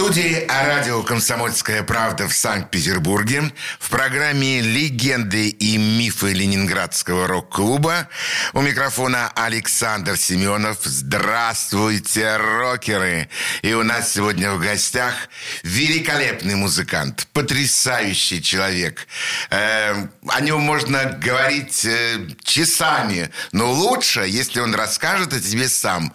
студии радио «Комсомольская правда» в Санкт-Петербурге в программе «Легенды и мифы Ленинградского рок-клуба» у микрофона Александр Семенов. Здравствуйте, рокеры! И у нас сегодня в гостях великолепный музыкант, потрясающий человек. Э, о нем можно говорить э, часами, но лучше, если он расскажет о тебе сам.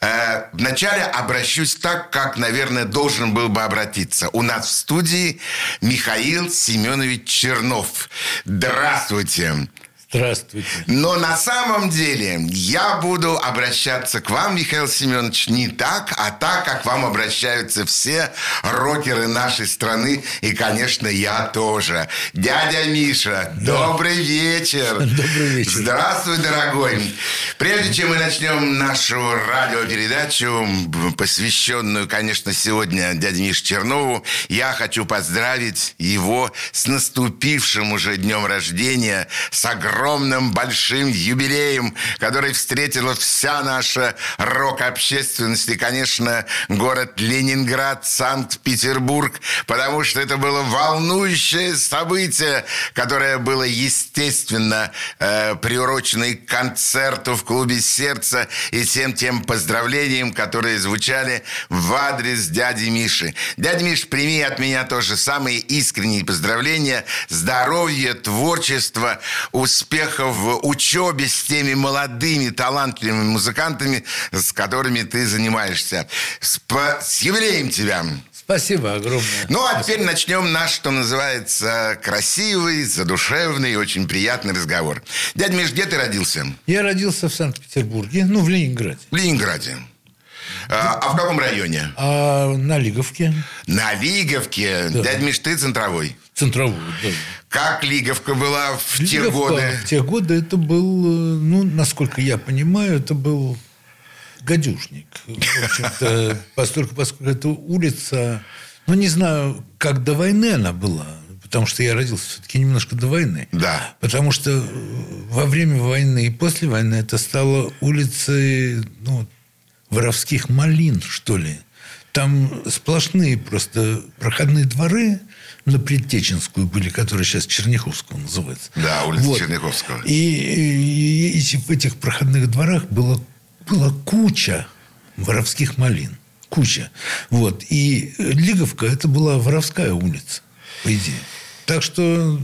Э, вначале обращусь так, как, наверное, должен должен был бы обратиться. У нас в студии Михаил Семенович Чернов. Здравствуйте. Здравствуйте. Но на самом деле я буду обращаться к вам, Михаил Семенович, не так, а так, как вам обращаются все рокеры нашей страны. И, конечно, я тоже. Дядя Миша, да. добрый вечер. Добрый вечер. Здравствуй, дорогой. Прежде чем мы начнем нашу радиопередачу, посвященную, конечно, сегодня дяде Мише Чернову, я хочу поздравить его с наступившим уже днем рождения, с огромным огромным большим юбилеем, который встретила вся наша рок-общественность. И, конечно, город Ленинград, Санкт-Петербург, потому что это было волнующее событие, которое было, естественно, э, приурочено и к концерту в клубе «Сердце» и всем тем поздравлениям, которые звучали в адрес дяди Миши. Дядя Миш, прими от меня тоже самые искренние поздравления, здоровья, творчества, успеха успехов в учебе с теми молодыми, талантливыми музыкантами, с которыми ты занимаешься. С, с юбилеем тебя! Спасибо огромное. Ну, а теперь начнем наш, что называется, красивый, задушевный и очень приятный разговор. Дядя Миш, где ты родился? Я родился в Санкт-Петербурге, ну, в Ленинграде. В Ленинграде. А, а в каком районе? А, на Лиговке. На Лиговке? Да. Дядя Миш, ты центровой? Центровой, да. Как Лиговка была в Лиговка, те годы? В те годы это был, э, ну, насколько я понимаю, это был гадюшник. В общем-то, поскольку, поскольку это улица, ну, не знаю, как до войны она была, потому что я родился все-таки немножко до войны. Да. Потому что э, во время войны и после войны это стало улицей, ну, воровских малин, что ли. Там сплошные просто проходные дворы на Предтеченскую были, которые сейчас Черняховского называется. Да, улица вот. Черняховского. И, и, и в этих проходных дворах было, была куча воровских малин. Куча. Вот. И Лиговка – это была воровская улица, по идее. Так что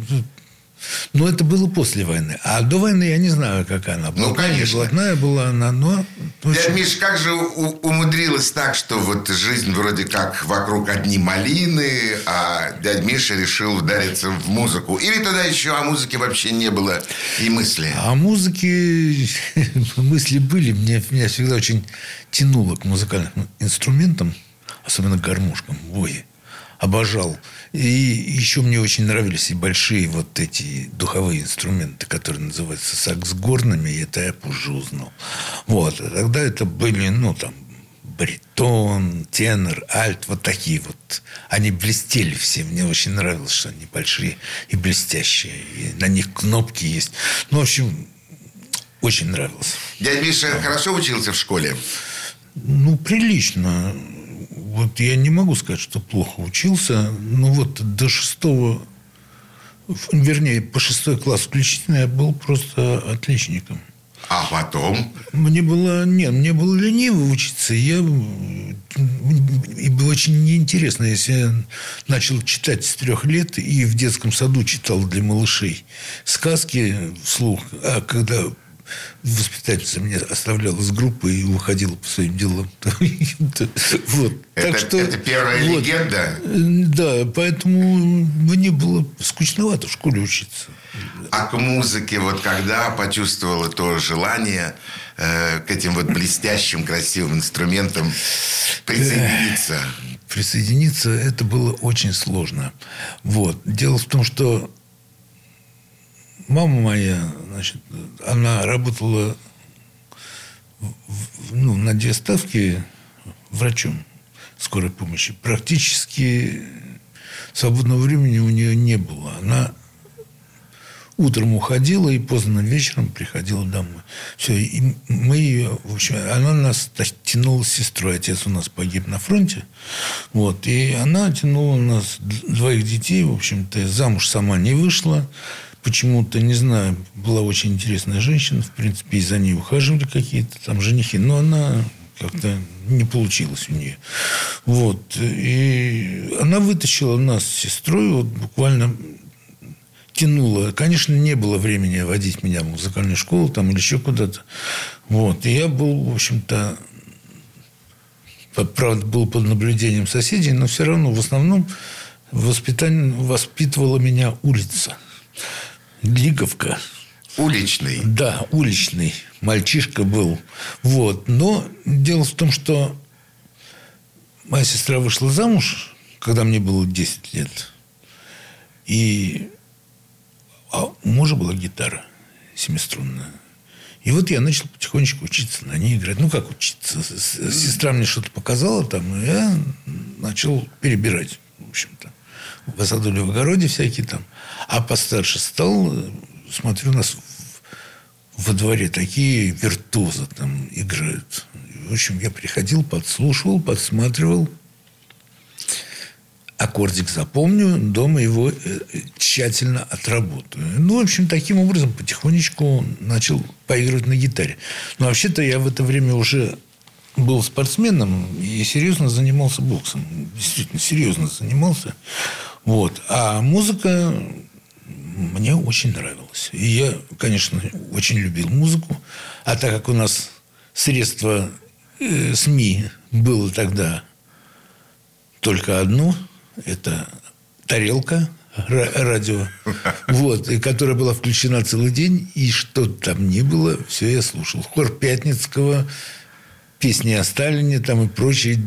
но это было после войны. А до войны я не знаю, как она была. Ну, конечно. Блатная была она, но... Дядя Миш, как же умудрилось так, что вот жизнь вроде как вокруг одни малины, а дядя Миша решил удариться в музыку? Или тогда еще о музыке вообще не было и мысли? О музыке мысли были. Мне, меня всегда очень тянуло к музыкальным инструментам, особенно гармошкам, ой, Обожал. И еще мне очень нравились и большие вот эти духовые инструменты, которые называются сакс горными, и это я позже узнал. Вот. А тогда это были, ну, там, баритон, тенор, альт, вот такие вот. Они блестели все. Мне очень нравилось, что они большие и блестящие. И на них кнопки есть. Ну, в общем, очень нравилось. Дядя Миша да. хорошо учился в школе? Ну, прилично вот я не могу сказать, что плохо учился, но вот до шестого, вернее, по шестой класс включительно я был просто отличником. А потом? Мне было, нет, мне было лениво учиться. Я, и было очень неинтересно, если я начал читать с трех лет и в детском саду читал для малышей сказки вслух. А когда воспитательница меня оставляла с группой и уходила по своим делам. вот. это, так что, это первая вот, легенда? Да, поэтому мне было скучновато в школе учиться. А к музыке, вот когда почувствовала то желание э, к этим вот блестящим, красивым инструментам присоединиться? Присоединиться это было очень сложно. Вот. Дело в том, что мама моя, значит, она работала ну, на две ставки врачом скорой помощи. Практически свободного времени у нее не было. Она утром уходила и поздно вечером приходила домой. Все, и мы ее, в общем, она нас тянула с сестрой. Отец у нас погиб на фронте. Вот, и она тянула нас двоих детей, в общем-то, замуж сама не вышла. Почему-то, не знаю, была очень интересная женщина, в принципе, и за ней ухаживали какие-то там женихи, но она как-то не получилось у нее. Вот. И она вытащила нас с сестрой вот буквально тянуло. Конечно, не было времени водить меня в музыкальную школу там, или еще куда-то. Вот. И я был, в общем-то, правда, был под наблюдением соседей, но все равно в основном воспитание, воспитывала меня улица. Лиговка. Уличный. Да, уличный. Мальчишка был. Вот. Но дело в том, что моя сестра вышла замуж, когда мне было 10 лет. И а у мужа была гитара семиструнная. И вот я начал потихонечку учиться на ней играть. Ну, как учиться? Сестра мне что-то показала там, и я начал перебирать, в общем-то. В саду в огороде всякие там. А постарше стал, смотрю, у нас во дворе такие виртуозы там играют. В общем, я приходил, подслушивал, подсматривал – аккордик запомню, дома его э, тщательно отработаю. Ну, в общем, таким образом потихонечку начал поигрывать на гитаре. Но вообще-то я в это время уже был спортсменом и серьезно занимался боксом. Действительно, серьезно занимался. Вот. А музыка мне очень нравилась. И я, конечно, очень любил музыку. А так как у нас средства э, СМИ было тогда только одно – это тарелка радио, вот, и которая была включена целый день, и что там ни было, все я слушал. Хор Пятницкого, песни о Сталине там и прочие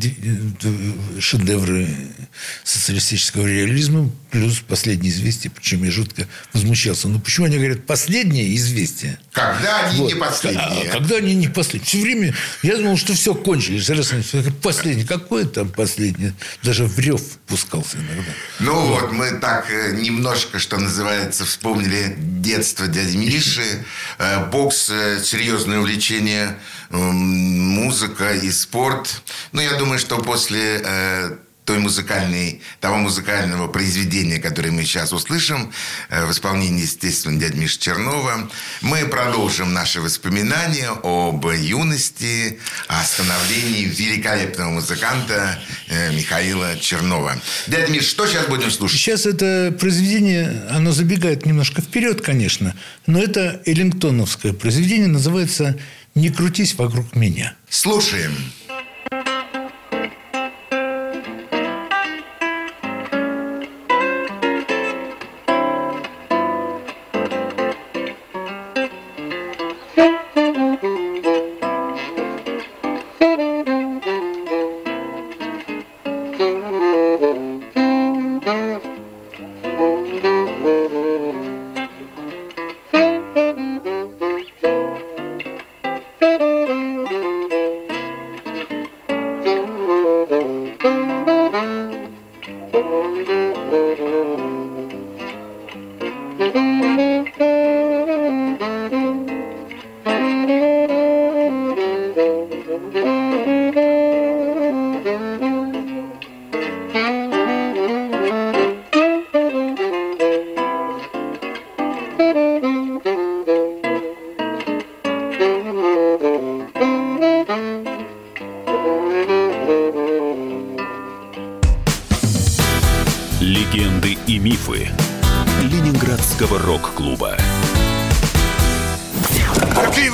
шедевры социалистического реализма, плюс последнее известие, почему я жутко возмущался. Ну, почему они говорят последнее известие? Когда они вот. не последние? А, когда они не последние? Все время я думал, что все кончилось. Раз последнее. Какое там последнее? Даже в рев пускался иногда. Ну вот, вот мы так э, немножко, что называется, вспомнили детство дяди Миши. Э, бокс, э, серьезное увлечение – музыка и спорт. Ну, я думаю, что после той музыкальной, того музыкального произведения, которое мы сейчас услышим, э, в исполнении, естественно, дяди Миши Чернова, мы продолжим наши воспоминания об юности, о становлении великолепного музыканта э, Михаила Чернова. Дядя Миш, что сейчас будем слушать? Сейчас это произведение, оно забегает немножко вперед, конечно, но это эллингтоновское произведение, называется не крутись вокруг меня. Слушаем.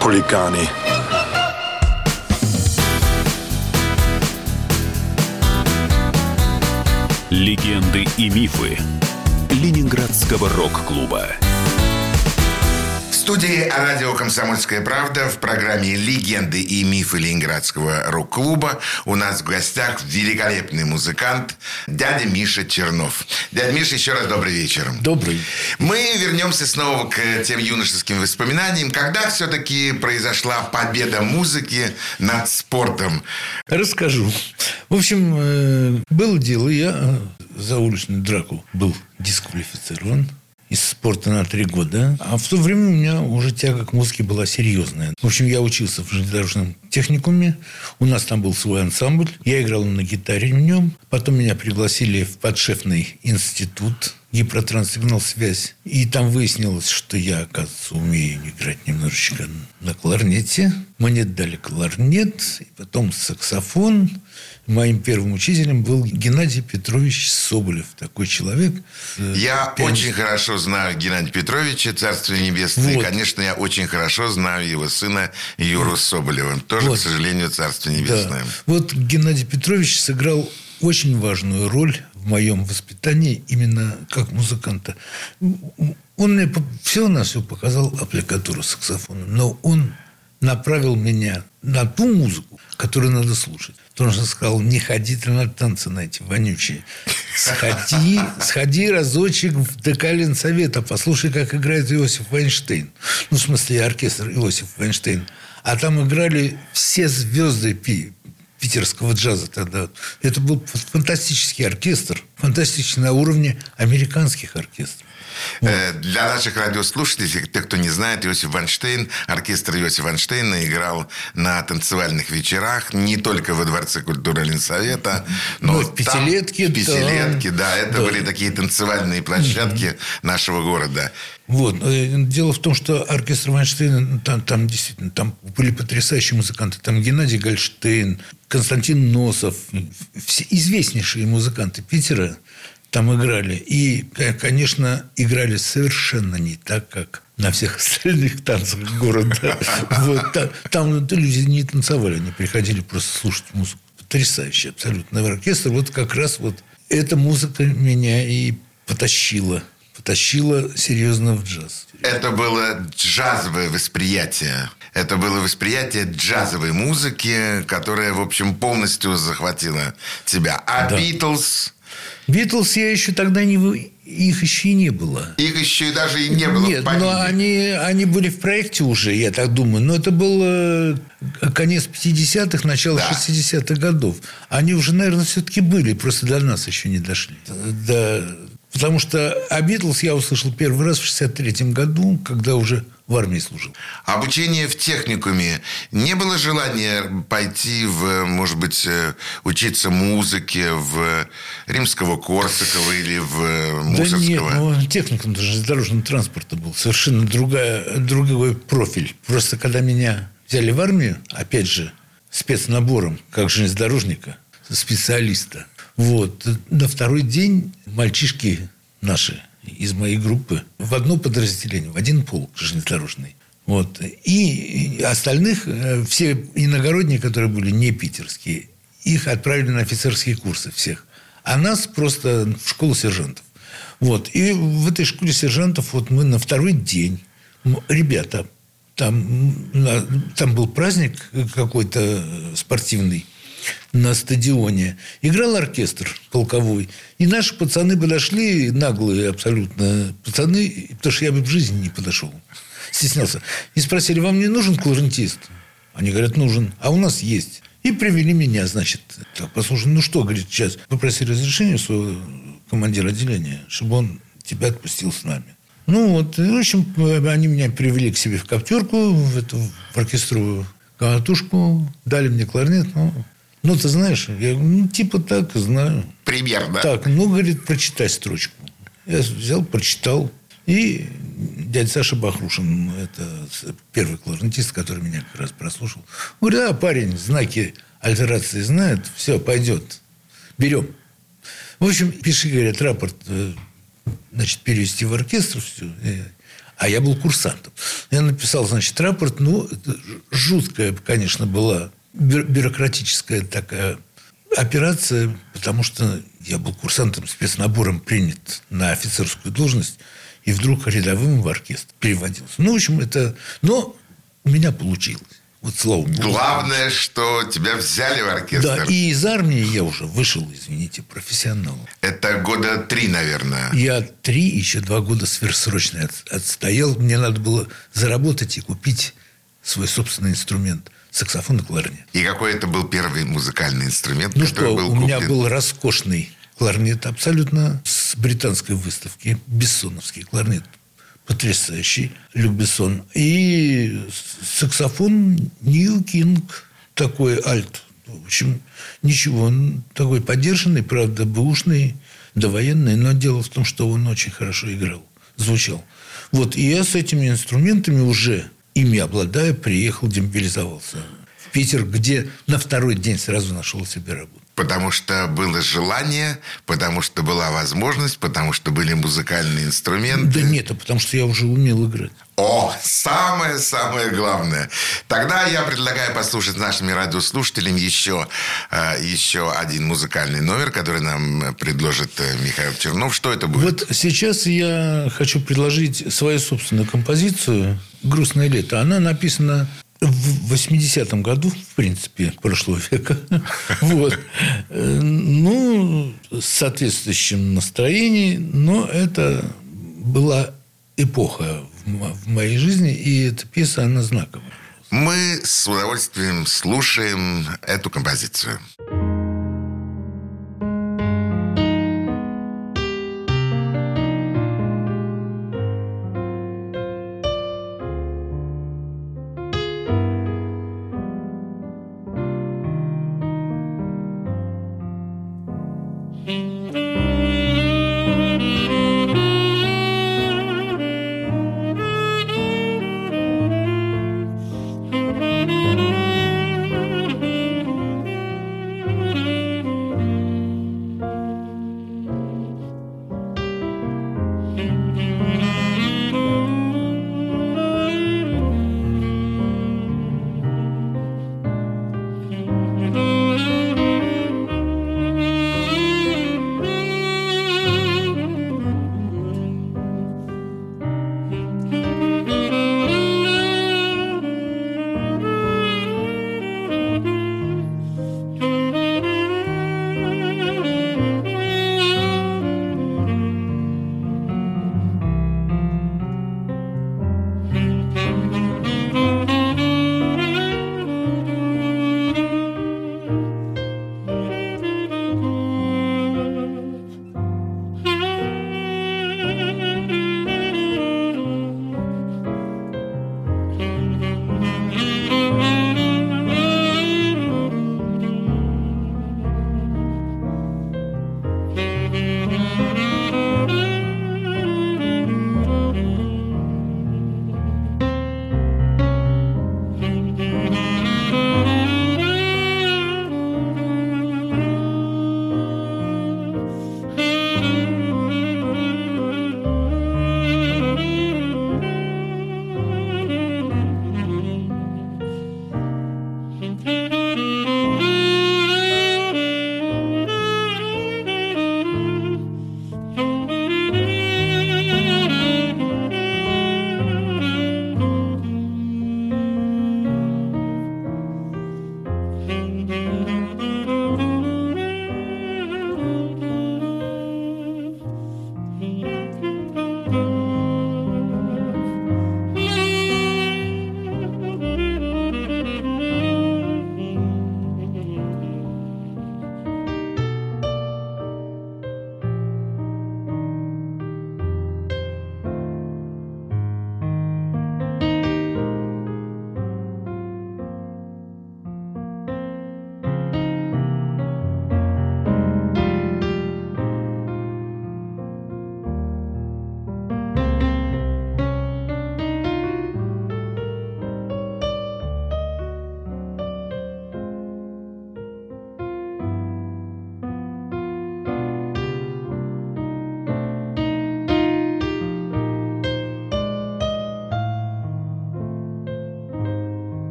Хулиганы. Легенды и мифы Ленинградского рок-клуба. В студии радио «Комсомольская правда» в программе «Легенды и мифы Ленинградского рок-клуба» у нас в гостях великолепный музыкант дядя Миша Чернов. Дядя Миша, еще раз добрый вечер. Добрый. Мы вернемся снова к тем юношеским воспоминаниям. Когда все-таки произошла победа музыки над спортом? Расскажу. В общем, э, было дело, я э, за уличную драку был дисквалифицирован из спорта на три года. А в то время у меня уже тяга к музыке была серьезная. В общем, я учился в железнодорожном техникуме. У нас там был свой ансамбль. Я играл на гитаре в нем. Потом меня пригласили в подшефный институт гипротранссигнал связь. И там выяснилось, что я, оказывается, умею играть немножечко на кларнете. Мне дали кларнет, и потом саксофон. Моим первым учителем был Геннадий Петрович Соболев. Такой человек. э, Я пианист. очень хорошо знаю Геннадия Петровича, Царство Небесное. И, Вот. конечно, я очень хорошо знаю его сына Юру Соболева. Тоже, Вот. к сожалению, Царство Да. Небесное. Вот Геннадий Петрович сыграл очень важную роль в моем воспитании именно как музыканта. Он мне все на все показал аппликатуру саксофона, но он направил меня на ту музыку, которую надо слушать. Потому что сказал, не ходи ты на танцы на эти вонючие. Сходи, сходи разочек в Декалин Совета, послушай, как играет Иосиф Вайнштейн. Ну, в смысле, оркестр Иосиф Вайнштейн. А там играли все звезды пи- питерского джаза тогда. Это был фантастический оркестр, фантастический на уровне американских оркестров. Э, Для наших радиослушателей, тех, кто не знает, Иосиф Ванштейн, оркестр Иосифа Ванштейна играл на танцевальных вечерах не только во Дворце культуры Ленсовета, но Ну, в там- Пятилетке, в Пятилетке, да. да. Это Да. были такие танцевальные площадки нашего города. Вот. Э, Дело в том, что оркестр Вайнштейна, ну, там, там действительно там были потрясающие музыканты. Там Геннадий Гольштейн, Константин Носов, все известнейшие музыканты Питера там играли. И, э, конечно, играли совершенно не так, как на всех остальных танцах города. Вот. Та- Там люди не танцевали, они приходили просто слушать музыку. Потрясающий абсолютно оркестр. Вот как раз вот эта музыка меня и потащила. Потащила серьезно в джаз. Это было джазовое восприятие. Это было восприятие джазовой музыки, которая, в общем, полностью захватила тебя. А Да. Битлз, Битлз я еще тогда не... Их еще и не было. их еще и даже и не было Нет, но они, они были в проекте уже, я так думаю. Но это был э, конец 50-х, начало Да. 60-х годов. Они уже, наверное, все-таки были, просто до нас еще не дошли. Да, потому что о Битлз я услышал первый раз в 63-м году, когда уже в армии служил. Обучение в техникуме. Не было желания пойти в, может быть, э, учиться музыке в Римского Корсакова или в Да Мусорского? нет, ну, техникум даже дорожного транспорта был. Совершенно другая, другой профиль. Просто когда меня взяли в армию, опять же, спецнабором, как железнодорожника, специалиста, вот, на второй день мальчишки наши из моей группы в одно подразделение, в один полк железнодорожный. Вот. И остальных, э, все иногородние, которые были не питерские, их отправили на офицерские курсы всех. А нас просто в школу сержантов. Вот. И в этой школе сержантов вот мы на второй день, ребята, там, там был праздник какой-то э, спортивный на стадионе. Играл оркестр полковой. И наши пацаны подошли, наглые абсолютно пацаны, потому что я бы в жизни не подошел. Стеснялся. И спросили, вам не нужен кларнетист? Они говорят, нужен. А у нас есть. И привели меня, значит. Так, послушай, ну что, говорит, сейчас попроси разрешения у своего командира отделения, чтобы он тебя отпустил с нами. Ну вот, в общем, они меня привели к себе в коптерку, в эту в оркестровую катушку, дали мне кларнет. Ну, ну ты знаешь, я ну, типа так, знаю. Примерно. Так, ну, говорит, прочитай строчку. Я взял, прочитал. И дядя Саша Бахрушин, это первый кларнетист, который меня как раз прослушал, говорит, а, парень, знаки альтерации знает, все, пойдет, берем. В общем, пиши, говорят, рапорт, э, значит, перевести в оркестр все. А я был курсантом. Я написал, значит, рапорт. Ну, жуткая, конечно, была бюрократическая такая операция, потому что я был курсантом спецнабором принят на офицерскую должность и вдруг рядовым в оркестр переводился. Ну, в общем, это... Но у меня получилось. Вот слава Богу. Главное, что тебя взяли в оркестр. Да, и из армии я уже вышел, извините, профессионал. Это года три, наверное. Я три, еще два года сверхсрочно от, отстоял. Мне надо было заработать и купить свой собственный инструмент. Саксофон и кларнет. И какой это был первый музыкальный инструмент, ну что, был у меня был роскошный кларнет абсолютно с британской выставки. Бессоновский кларнет потрясающий, Люк Бессон. И саксофон Нью Кинг, такой альт. В общем, ничего, он такой поддержанный, правда, бэушный, довоенный, но дело в том, что он очень хорошо играл, звучал. Вот, и я с этими инструментами уже, ими обладая, приехал, демобилизовался в Питер, где на второй день сразу нашел себе работу. Потому что было желание, потому что была возможность, потому что были музыкальные инструменты. Да нет, а потому что я уже умел играть. О, самое-самое главное. Тогда я предлагаю послушать нашими радиослушателями еще, э, еще один музыкальный номер, который нам предложит э, Михаил Чернов. Что это будет? Вот сейчас я хочу предложить свою собственную композицию «Грустное лето». Она написана в 80-м году, в принципе, прошлого века. Вот. Ну, с соответствующим настроением, но это была эпоха в моей жизни, и эта пьеса, она знаковая. Мы с удовольствием слушаем эту композицию.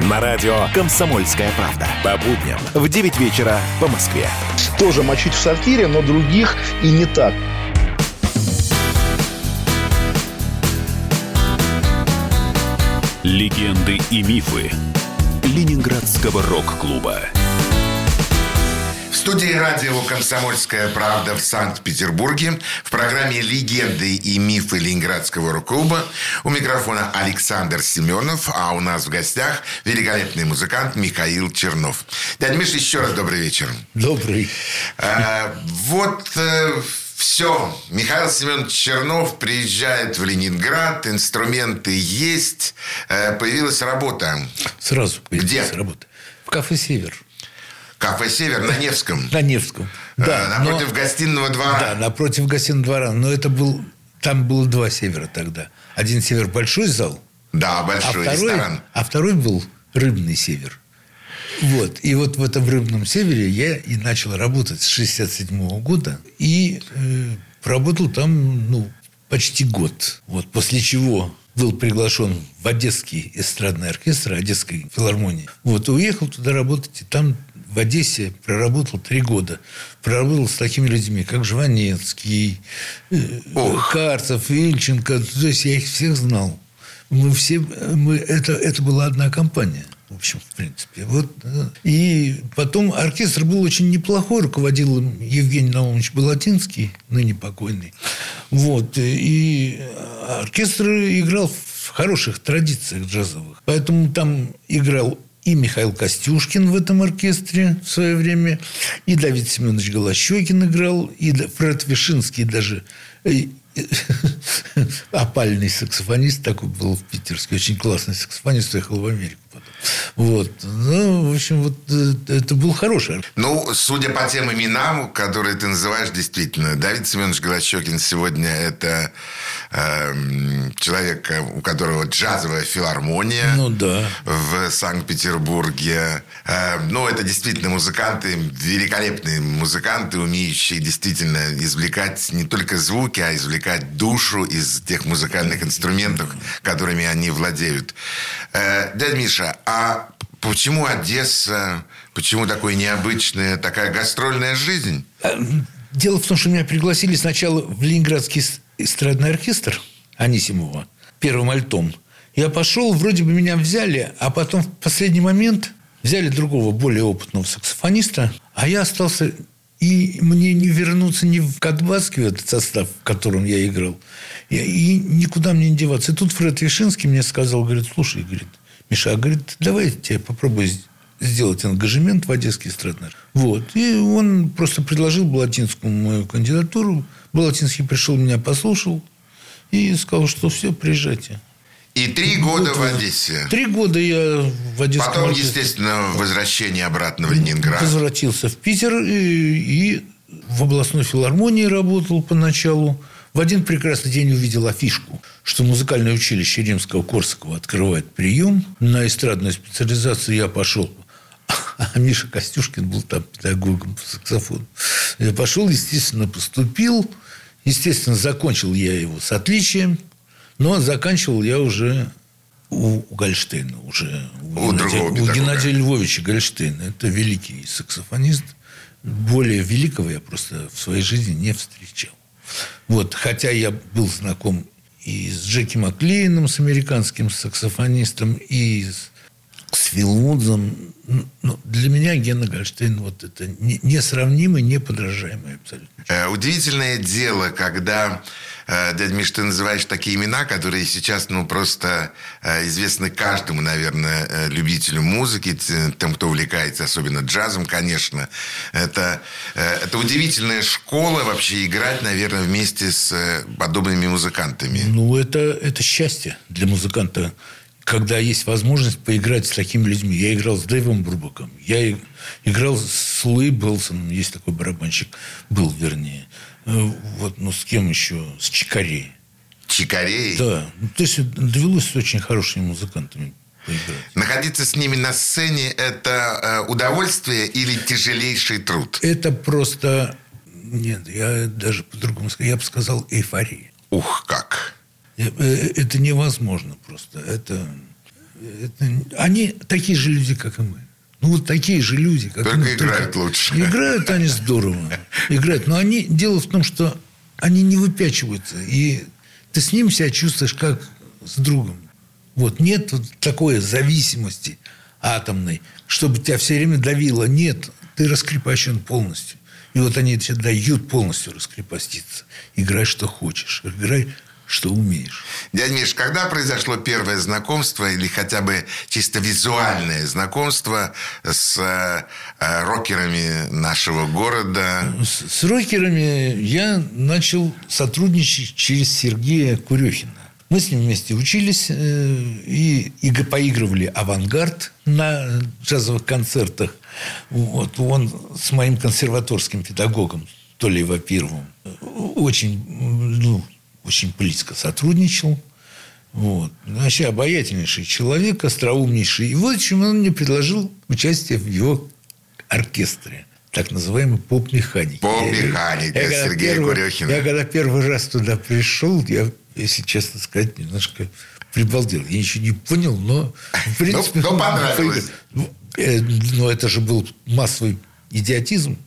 На радио «Комсомольская правда». По будням в 9 вечера по Москве. Тоже мочить в сортире, но других и не так. Легенды и мифы Ленинградского рок-клуба. В студии радио «Комсомольская правда» в Санкт-Петербурге в программе «Легенды и мифы Ленинградского рок-клуба» у микрофона Александр Семенов, а у нас в гостях великолепный музыкант Михаил Чернов. Дядя Миша, еще раз добрый вечер. Добрый. А, вот э, все. Михаил Семенович Чернов приезжает в Ленинград, инструменты есть, э, появилась работа. Сразу появилась Где? работа. В кафе «Север». Кафе «Север» на Невском. На Невском. Э, Да, напротив но- гостиного двора. Да, напротив гостиного двора. Но это был... Там было два «Севера» тогда. Один «Север» – большой зал, Да, а большой второй, ресторан. а второй был рыбный «Север». Вот. И вот в этом рыбном «Севере» я и начал работать с 67 года. И э, проработал там, ну, почти год. Вот. После чего был приглашен в Одесский эстрадный оркестр Одесской филармонии. Вот. Уехал туда работать. И там в Одессе проработал три года. Проработал с такими людьми, как Жванецкий, э, Карцев, Ильченко. То есть я их всех знал. Мы все, мы, это, это была одна компания. В общем, в принципе. Вот, э, и потом оркестр был очень неплохой. Руководил им Евгений Наумович Балатинский, ныне покойный. Вот. И оркестр играл в хороших традициях джазовых. Поэтому там играл и Михаил Костюшкин в этом оркестре в свое время, и Давид Семенович Голощекин играл, и Фред Вишинский даже э, опальный саксофонист такой был в Питерске, очень классный саксофонист, уехал в Америку. Вот. Ну, в общем, вот э, это был хороший. Ну, судя по тем именам, которые ты называешь, действительно, Давид Семенович Голощекин сегодня это эм, человек, э, у которого джазовая филармония Ну, да. в Санкт-Петербурге. Э, ну, это действительно музыканты, великолепные музыканты, умеющие действительно извлекать не только звуки, а извлекать душу из тех музыкальных инструментов, которыми они владеют. Э, дядя Миша, а почему Одесса? Почему такой необычная, такая гастрольная жизнь? Дело в том, что меня пригласили сначала в Ленинградский эс- эстрадный оркестр Анисимова первым альтом. Я пошел, вроде бы меня взяли, а потом в последний момент взяли другого, более опытного саксофониста, а я остался... И мне не вернуться ни в Кадбаске, в этот состав, в котором я играл, и никуда мне не деваться. И тут Фред Вишинский мне сказал, говорит, слушай, говорит, Миша, а говорит, давай я попробую сделать ангажемент в Одесский эстрадный. оркестр». Вот. И он просто предложил Балатинскому мою кандидатуру. Балатинский пришел, меня послушал и сказал, что все, приезжайте. И три года в Одессе. Три года я в Одесском Потом, оркестре естественно, возвращение обратно в Ленинград. возвратился в Питер и, и в областной филармонии работал поначалу. В один прекрасный день увидел афишку, что музыкальное училище Римского-Корсакова открывает прием. На эстрадную специализацию я пошел. А Миша Костюшкин был там педагогом по саксофону. Я пошел, естественно, поступил. Естественно, закончил я его с отличием. Но заканчивал я уже у, у Гольштейна. Уже У другого у педагога. Геннадия Львовича Гольштейна. Это великий саксофонист. Более великого я просто в своей жизни не встречал. Вот, хотя я был знаком и с Джеки Маклейном, с американским саксофонистом, и с, с Фил Вудзом. Ну, для меня Гена Гольштейн вот это не- несравнимый, неподражаемый абсолютно. Э, Удивительное дело, когда, э, дядя Миш, ты называешь такие имена, которые сейчас, ну, просто э, известны каждому, наверное, э, любителю музыки, тем, кто увлекается особенно джазом, конечно. Это, э, это удивительная школа вообще играть, наверное, вместе с э, подобными музыкантами. Ну, это, это счастье для музыканта когда есть возможность поиграть с такими людьми. Я играл с Дэйвом Брубаком, я играл с Луи Белсоном, есть такой барабанщик, был вернее. Э, вот, ну, с кем еще? С Чикарей. Чикарей? Да. Ну, то есть, довелось с очень хорошими музыкантами поиграть. Находиться с ними на сцене – это э, удовольствие или тяжелейший труд? Это просто... Нет, я даже по-другому сказал. Я бы сказал эйфория. Ух, как! Э, это невозможно просто. Это, это... Они такие же люди, как и мы. Ну, вот такие же люди. Как только мы, играют только... лучше. Играют они здорово. Играют. Но они... Дело в том, что они не выпячиваются. И ты с ним себя чувствуешь как с другом. Вот нет вот такой зависимости атомной, чтобы тебя все время давило. Нет, ты раскрепощен полностью. И вот они тебе дают полностью раскрепоститься. Играй, что хочешь. Играй, что умеешь. Дядя Миш, когда произошло первое знакомство или хотя бы чисто визуальное знакомство с э, рокерами нашего города? С, с рокерами я начал сотрудничать через Сергея Курехина. Мы с ним вместе учились э, и, и поигрывали авангард на джазовых концертах. Вот он с моим консерваторским педагогом Толей Вапировым очень, ну, очень близко сотрудничал. Вот. Вообще обаятельнейший человек, остроумнейший. И вот чем он мне предложил участие в его оркестре так называемый поп-механик. Поп-механик, Сергей Курехин. Я когда первый раз туда пришел, я если честно сказать, немножко прибалдел. Я ничего не понял, но в принципе... Но, но понравилось. Э, но это же был массовый идиотизм,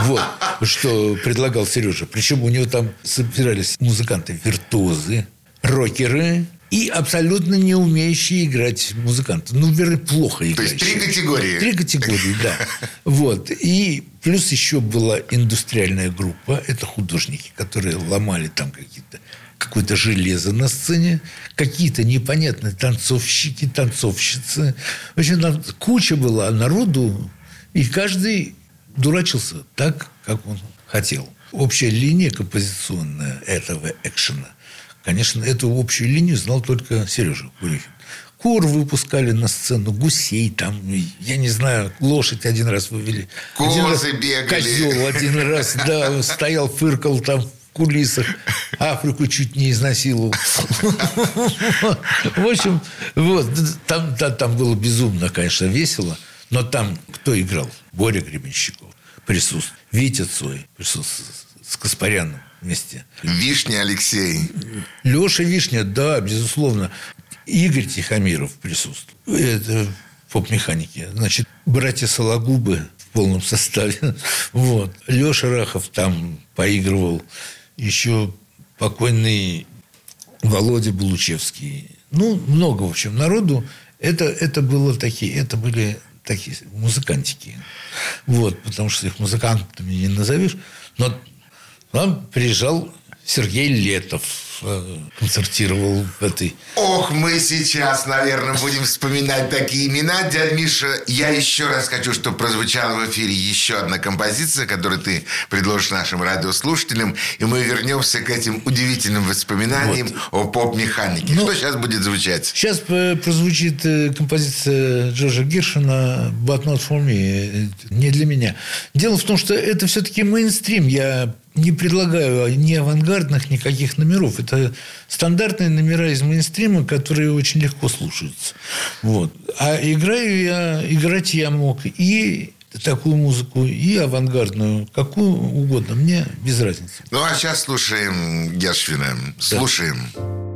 вот, что предлагал Сережа. Причем у него там собирались музыканты-виртуозы, рокеры, и абсолютно не умеющие играть музыканты. Ну, вернее, плохо играющие. То есть, три категории. Три категории, да. Вот. И плюс еще была индустриальная группа. Это художники, которые ломали там какие-то какое-то железо на сцене, какие-то непонятные танцовщики, танцовщицы. В общем, там куча была народу, и каждый дурачился так, как он хотел. Общая линия композиционная этого экшена, конечно, эту общую линию знал только Сережа Курихин. Кур выпускали на сцену, гусей там, я не знаю, лошадь один раз вывели. Козы один раз бегали. Козел один раз, да, стоял, фыркал там кулисах Африку чуть не изнасиловал. В общем, вот, там, там, там было безумно, конечно, весело. Но там кто играл? Боря Гребенщиков присутствовал. Витя Цой присутствовал с Каспаряном вместе. Вишня Алексей. Леша Вишня, да, безусловно. Игорь Тихомиров присутствовал. Это поп-механики. Значит, братья Сологубы в полном составе. Вот. Леша Рахов там поигрывал еще покойный Володя Булучевский. Ну, много, в общем, народу. Это, это было такие, это были такие музыкантики. Вот, потому что их музыкантами не назовешь. Но нам приезжал Сергей Летов э, концертировал в этой... Ох, мы сейчас, наверное, будем вспоминать такие имена. Дядя Миша, я еще раз хочу, чтобы прозвучала в эфире еще одна композиция, которую ты предложишь нашим радиослушателям, и мы вернемся к этим удивительным воспоминаниям вот. о поп-механике. Ну, Что сейчас будет звучать? Сейчас прозвучит э, композиция Джорджа Гиршина «But not for me», не для меня. Дело в том, что это все-таки мейнстрим. Я не предлагаю ни авангардных никаких номеров. Это стандартные номера из мейнстрима, которые очень легко слушаются. Вот. А играю я, играть я мог и такую музыку, и авангардную, какую угодно. Мне без разницы. Ну, а сейчас слушаем Гершвина. Слушаем. Да.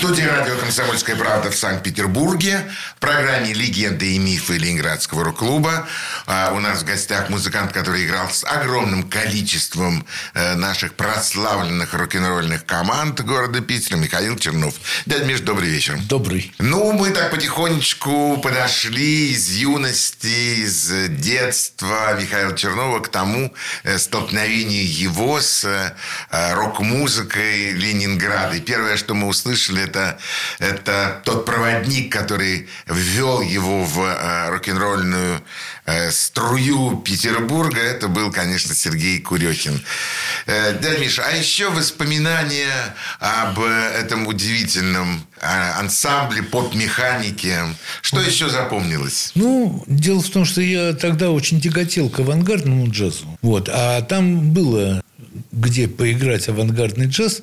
Студии радио «Комсомольская правда» в Санкт-Петербурге. В программе «Легенды и мифы Ленинградского рок-клуба». А у нас в гостях музыкант, который играл с огромным количеством э, наших прославленных рок-н-ролльных команд города Питера, Михаил Чернов. Дядя Миш, добрый вечер. Добрый. Ну, мы так потихонечку подошли из юности, из детства Михаила Чернова к тому э, столкновению его с э, рок-музыкой Ленинграда. И первое, что мы услышали, это, это тот проводник, который ввел его в э, рок-н-ролльную э, струю Петербурга. Это был, конечно, Сергей Курехин. Э, дядя Миша, а еще воспоминания об э, этом удивительном ансамбле поп-механики. Что еще запомнилось? Ну, дело в том, что я тогда очень тяготел к авангардному джазу. Вот. А там было где поиграть авангардный джаз.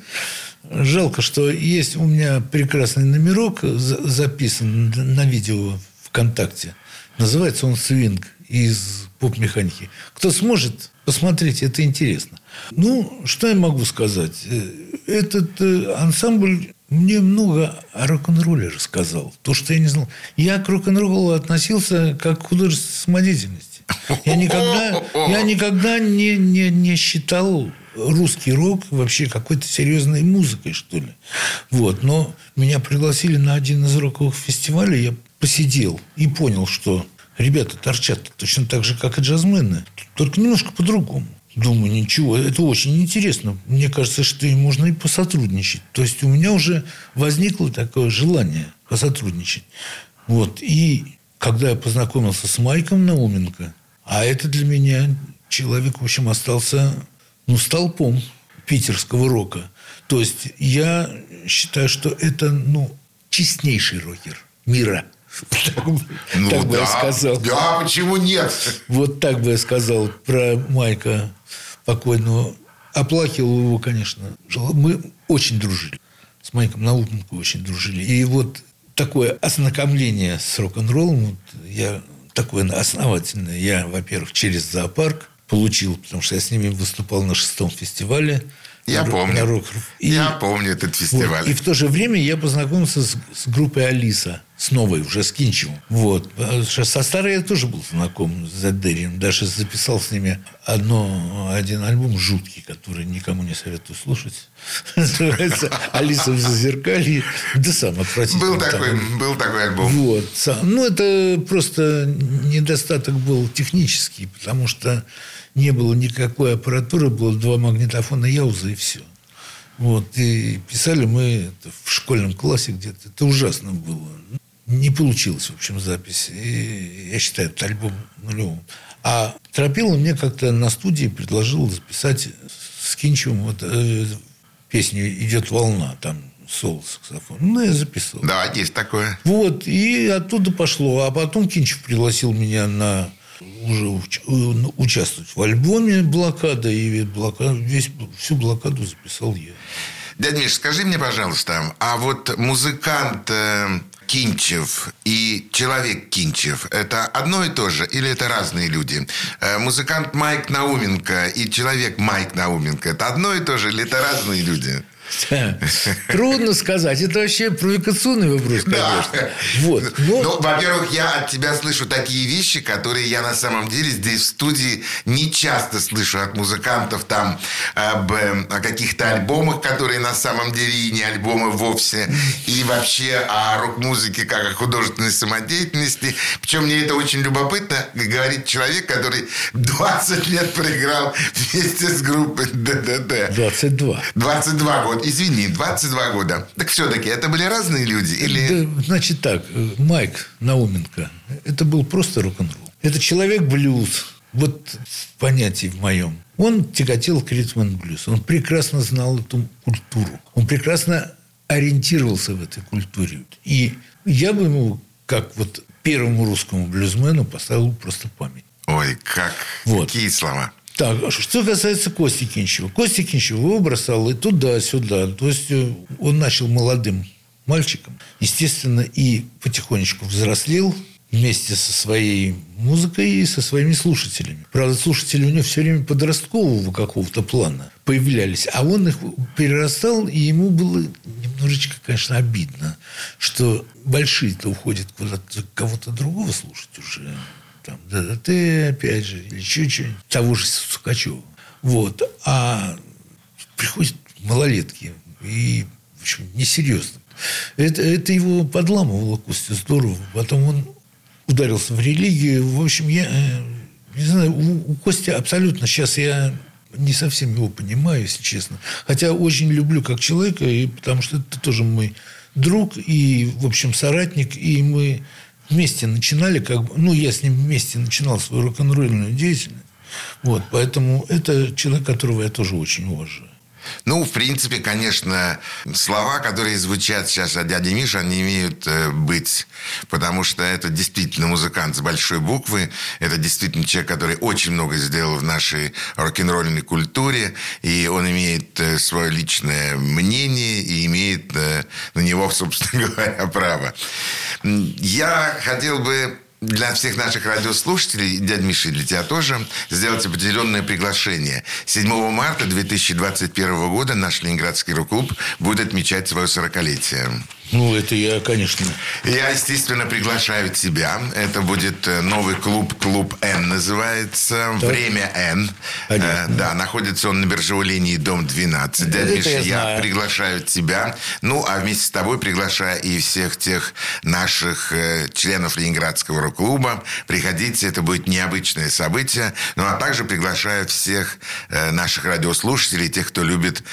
Жалко, что есть у меня прекрасный номерок записан на видео ВКонтакте. Называется он «Свинг» из поп-механики. Кто сможет, посмотреть, это интересно. Ну, что я могу сказать? Этот ансамбль мне много о рок-н-ролле рассказал. То, что я не знал. Я к рок-н-роллу относился как к художественной самодеятельности. Я никогда, я никогда не, не, не считал русский рок вообще какой-то серьезной музыкой, что ли. Вот. Но меня пригласили на один из роковых фестивалей, я посидел и понял, что ребята торчат точно так же, как и джазмены, только немножко по-другому. Думаю, ничего, это очень интересно. Мне кажется, что и можно и посотрудничать. То есть у меня уже возникло такое желание посотрудничать. Вот. И когда я познакомился с Майком Науменко, а это для меня человек, в общем, остался ну, столпом питерского рока. То есть я считаю, что это ну, честнейший рокер мира. Ну, так бы да, я сказал. Да, почему нет? Вот так бы я сказал про Майка покойного. Оплакивал его, конечно. Мы очень дружили. С Майком Науменко очень дружили. И вот такое ознакомление с рок-н-роллом, вот я такое основательное. Я, во-первых, через зоопарк получил, потому что я с ними выступал на шестом фестивале. Я на, помню. На рок. И, я помню этот фестиваль. Вот, и в то же время я познакомился с, с группой Алиса. С новой, уже с Кинчевым. Вот. Со старой я тоже был знаком с Задерием. Даже записал с ними одно, один альбом жуткий, который никому не советую слушать. Называется «Алиса в зазеркалье». Да сам отвратительный. Был такой, был такой альбом. Вот. Ну, это просто недостаток был технический, потому что не было никакой аппаратуры, было два магнитофона Яуза и все. Вот. И писали мы в школьном классе где-то. Это ужасно было. Не получилось, в общем, запись. И я считаю этот альбом нулевым. А Тропила мне как-то на студии предложил записать с Кинчевым вот, э, песню «Идет волна». Там соло саксофон. Ну, я записал. Да, есть такое. Вот. И оттуда пошло. А потом Кинчев пригласил меня на уже уч- участвовать в альбоме «Блокада». И блокада, весь, всю блокаду записал я. Дядя Миш, скажи мне, пожалуйста, а вот музыкант э, Кинчев и человек Кинчев – это одно и то же или это разные люди? Э, музыкант Майк Науменко и человек Майк Науменко – это одно и то же или это разные люди? Трудно сказать. Это вообще провокационный вопрос, конечно. Да. Вот. Но... Ну, во-первых, я от тебя слышу такие вещи, которые я на самом деле здесь в студии не часто слышу от музыкантов там об, о каких-то альбомах, которые на самом деле и не альбомы вовсе, и вообще о рок-музыке как о художественной самодеятельности. Причем мне это очень любопытно, говорит человек, который 20 лет проиграл вместе с группой ДДТ. 22. 22 года. Извини, 22 года. Так все-таки это были разные люди? Или... Да, значит так, Майк Науменко, это был просто рок-н-ролл. Это человек-блюз. Вот в понятии в моем. Он тяготел к ритм блюз. Он прекрасно знал эту культуру. Он прекрасно ориентировался в этой культуре. И я бы ему, как вот первому русскому блюзмену, поставил просто память. Ой, как? Вот. Какие слова? Так, что касается Кости Кинчева. Костя Кинчева его бросал и туда-сюда. То есть, э, он начал молодым мальчиком. Естественно, и потихонечку взрослел вместе со своей музыкой и со своими слушателями. Правда, слушатели у него все время подросткового какого-то плана появлялись, а он их перерастал, и ему было немножечко, конечно, обидно, что большие-то уходят куда-то кого-то другого слушать уже там, ДДТ, опять же, или чуть-чуть, того же Сукачева. Вот. А приходят малолетки, и, в общем, несерьезно. Это, это его подламывало Костя здорово. Потом он ударился в религию. В общем, я не знаю, у, у Кости абсолютно сейчас я не совсем его понимаю, если честно. Хотя очень люблю как человека, и потому что это тоже мой друг и, в общем, соратник, и мы вместе начинали, как бы, ну, я с ним вместе начинал свою рок-н-ролльную деятельность. Вот, поэтому это человек, которого я тоже очень уважаю. Ну, в принципе, конечно, слова, которые звучат сейчас от дяди Миши, они имеют э, быть. Потому что это действительно музыкант с большой буквы. Это действительно человек, который очень много сделал в нашей рок-н-ролльной культуре. И он имеет э, свое личное мнение и имеет э, на него, собственно говоря, право. Я хотел бы для всех наших радиослушателей, дядя Миша, для тебя тоже, сделать определенное приглашение. 7 марта 2021 года наш Ленинградский рок-клуб будет отмечать свое 40-летие. Ну, это я, конечно. Я, естественно, приглашаю тебя. Это будет э, новый клуб, клуб Н называется. Так. Время Н. Понятно. Э, да, находится он на биржевой линии, дом 12. Дядя Миша, я, я приглашаю тебя. Ну, а вместе с тобой приглашаю и всех тех наших э, членов Ленинградского рок-клуба. Приходите, это будет необычное событие. Ну, а также приглашаю всех наших радиослушателей, тех, кто любит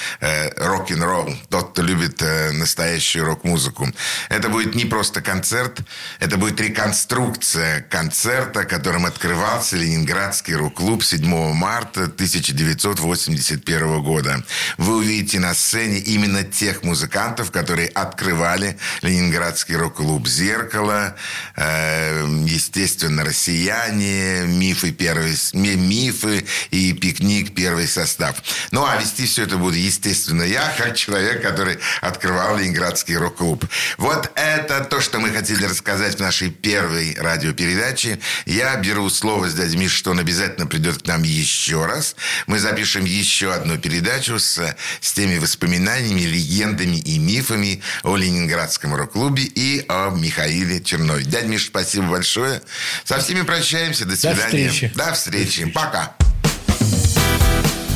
рок-н-ролл, тот, кто любит настоящую рок-музыку музыку. Это будет не просто концерт, это будет реконструкция концерта, которым открывался Ленинградский рок-клуб 7 марта 1981 года. Вы увидите на сцене именно тех музыкантов, которые открывали Ленинградский рок-клуб «Зеркало», э, естественно, «Россияне», «Мифы», первый, «Мифы» и «Пикник», первый состав. Ну, а вести все это буду, естественно, я, как человек, который открывал Ленинградский рок-клуб. Рок-клуб. Вот это то, что мы хотели рассказать в нашей первой радиопередаче. Я беру слово с дядей Мишей, что он обязательно придет к нам еще раз. Мы запишем еще одну передачу с, с теми воспоминаниями, легендами и мифами о Ленинградском рок-клубе и о Михаиле Чернове. Дядя Миша, спасибо большое. Со всеми прощаемся. До свидания. До встречи. До встречи. Пока.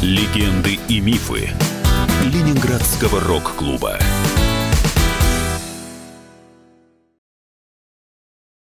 Легенды и мифы Ленинградского рок-клуба.